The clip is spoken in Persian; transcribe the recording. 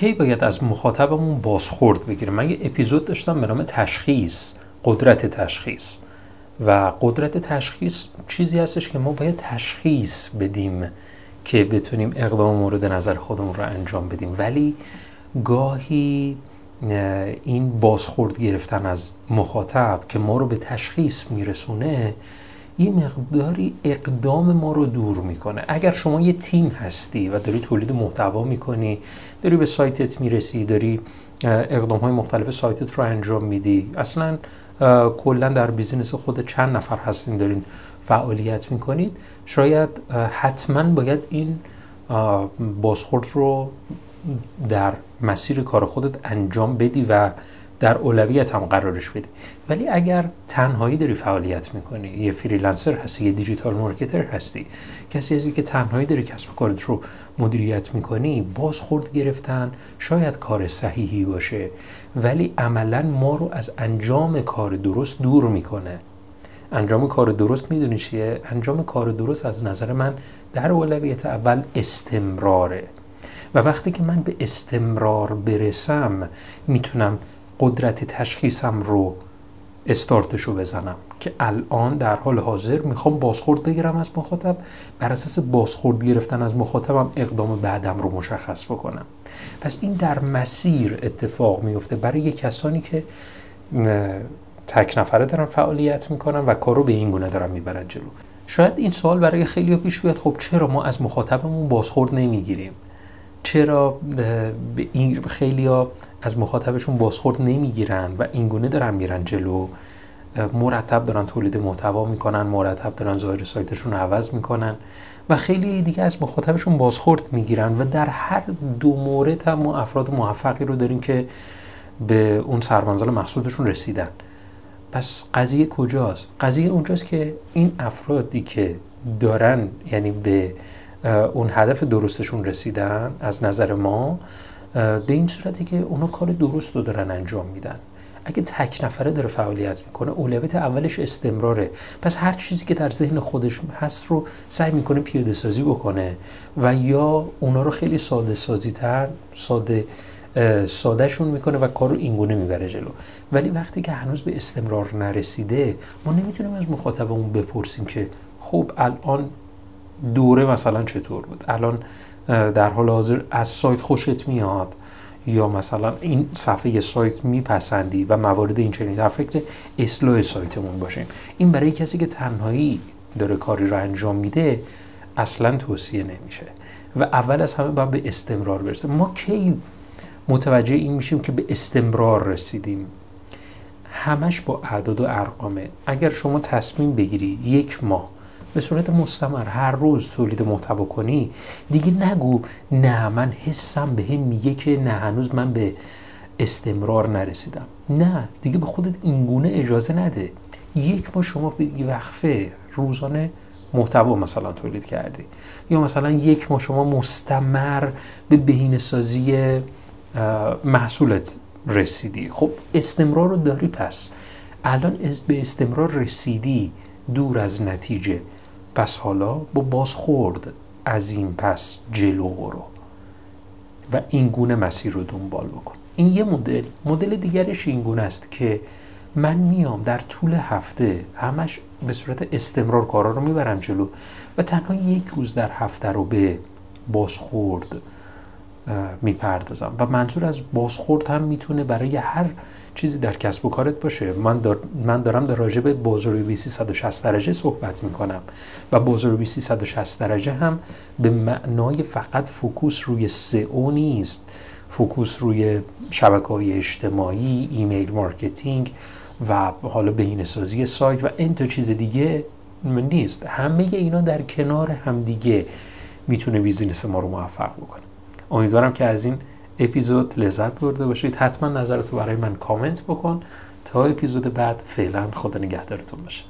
کی باید از مخاطبمون بازخورد بگیریم من یه اپیزود داشتم به نام تشخیص قدرت تشخیص. و قدرت تشخیص چیزی هستش که ما باید تشخیص بدیم که بتونیم اقدام مورد نظر خودمون رو انجام بدیم. ولی گاهی این بازخورد گرفتن از مخاطب که ما رو به تشخیص میرسونه یه مقداری اقدام ما رو دور می‌کنه. اگر شما یه تیم هستی و داری تولید محتوا می‌کنی داری به سایتت می‌رسی داری اقدام های مختلف سایتت رو انجام میدی اصلا کلا در business خود چند نفر هستین دارین فعالیت می‌کنید شاید حتما باید این بازخورد رو در مسیر کار خودت انجام بدی و در اولویت هم قرارش بدی ولی اگر تنهایی داری فعالیت می‌کنی یه freelancer هستی یه digital marketer هستی کسی هستی که تنهایی داری کسب کارت رو مدیریت می‌کنی بازخورد گرفتن شاید کار صحیحی باشه ولی عملا ما رو از انجام کار درست دور می‌کنه. انجام کار درست می‌دونی چیه؟ انجام کار درست از نظر من در اولویت اول استمراره. و وقتی که من به استمرار برسم می‌تونم قدرت تشخیصم رو استارتش رو بزنم که الان در حال حاضر می‌خوام بازخورد بگیرم از مخاطب. بر اساس بازخورد گرفتن از مخاطبم اقدام بعدم رو مشخص بکنم. پس این در مسیر اتفاق میفته برای کسانی که تک نفره دارن فعالیت می‌کنن و کار رو به این گونه دارن می‌برن جلو. شاید این سوال برای خیلی پیش بیاد خب چرا ما از مخاطبمون بازخورد نمی‌گیریم؟ چرا به این خیلی از مخاطبشون بازخورد نمی‌گیرن و اینگونه دارن میرن جلو مرتب دارن تولید محتوا می‌کنن مرتب دارن ظاهر سایتشون رو عوض می‌کنن و خیلی دیگه از مخاطبشون بازخورد می‌گیرن و در هر دو مورد هم ما افراد موفقی رو داریم که به اون سرمنزل محصولشون رسیدن پس قضیه کجاست؟ قضیه اونجاست که این افرادی که دارن یعنی به اون هدف درستشون رسیدن از نظر ما به این صورتی که اونا کار درست رو دارن انجام میدن. اگه تک نفره داره فعالیت می‌کنه اولویت اولش استمراره. پس هر چیزی که در ذهن خودش هست رو سعی می‌کنه پیاده سازی بکنه و یا اونا رو خیلی ساده سازی تر ساده سادهشون می‌کنه و کار رو اینگونه می‌بره جلو. ولی وقتی که هنوز به استمرار نرسیده ما نمی‌تونیم از مخاطبمون بپرسیم که خب الان دوره مثلا چطور بود؟ الان در حال حاضر از سایت خوشت میاد؟ یا مثلا این صفحه سایت میپسندی و موارد این چنین در فکر اصلاح سایتمون باشیم این برای کسی که تنهایی داره کاری رو انجام میده اصلا توصیه نمیشه. و اول از همه باید به استمرار برسه. ما کی متوجه این میشیم که به استمرار رسیدیم؟ همش با اعداد و ارقامه. اگر شما تصمیم بگیری یک ماه به صورت مستمر هر روز تولید محتوا کنی دیگه نگو نه من حسم به هم میگه که نه هنوز من به استمرار نرسیدم. نه دیگه به خودت اینگونه اجازه نده. یک ما شما به وقفه روزانه محتوا مثلا تولید کردی. یا مثلا یک ما شما مستمر به بهینه سازی محصولت رسیدی. خب استمرار رو داری پس. الان به استمرار رسیدی دور از نتیجه. پس حالا با بازخورد از این پس جلو برو و این گونه مسیر رو دنبال بکن. این یه مدل. مدل دیگرش این گونه است که من میام در طول هفته همش به صورت استمرار کارا رو می‌برم جلو و تنها یک روز در هفته رو به بازخورد می‌پردازم. و منظور از بازخورد هم می‌تونه برای هر چیزی در کسب و کارت باشه. من, دار من دارم در راجع به بازاریابی 360 درجه صحبت می‌کنم. و بازاریابی 360 درجه هم به معنای فقط focus روی SEO نیست. focus روی شبکه های اجتماعی email marketing و حالا بهینه سازی سایت و این تا چیز دیگه نیست. همه اینا در کنار هم دیگه می‌تونه business ما رو موفق بکنه. امیدوارم که از این اپیزود لذت برده باشید. حتما نظرتو برای من کامنت بکن تا اپیزود بعد فعلا خدا نگهدارتون باشه.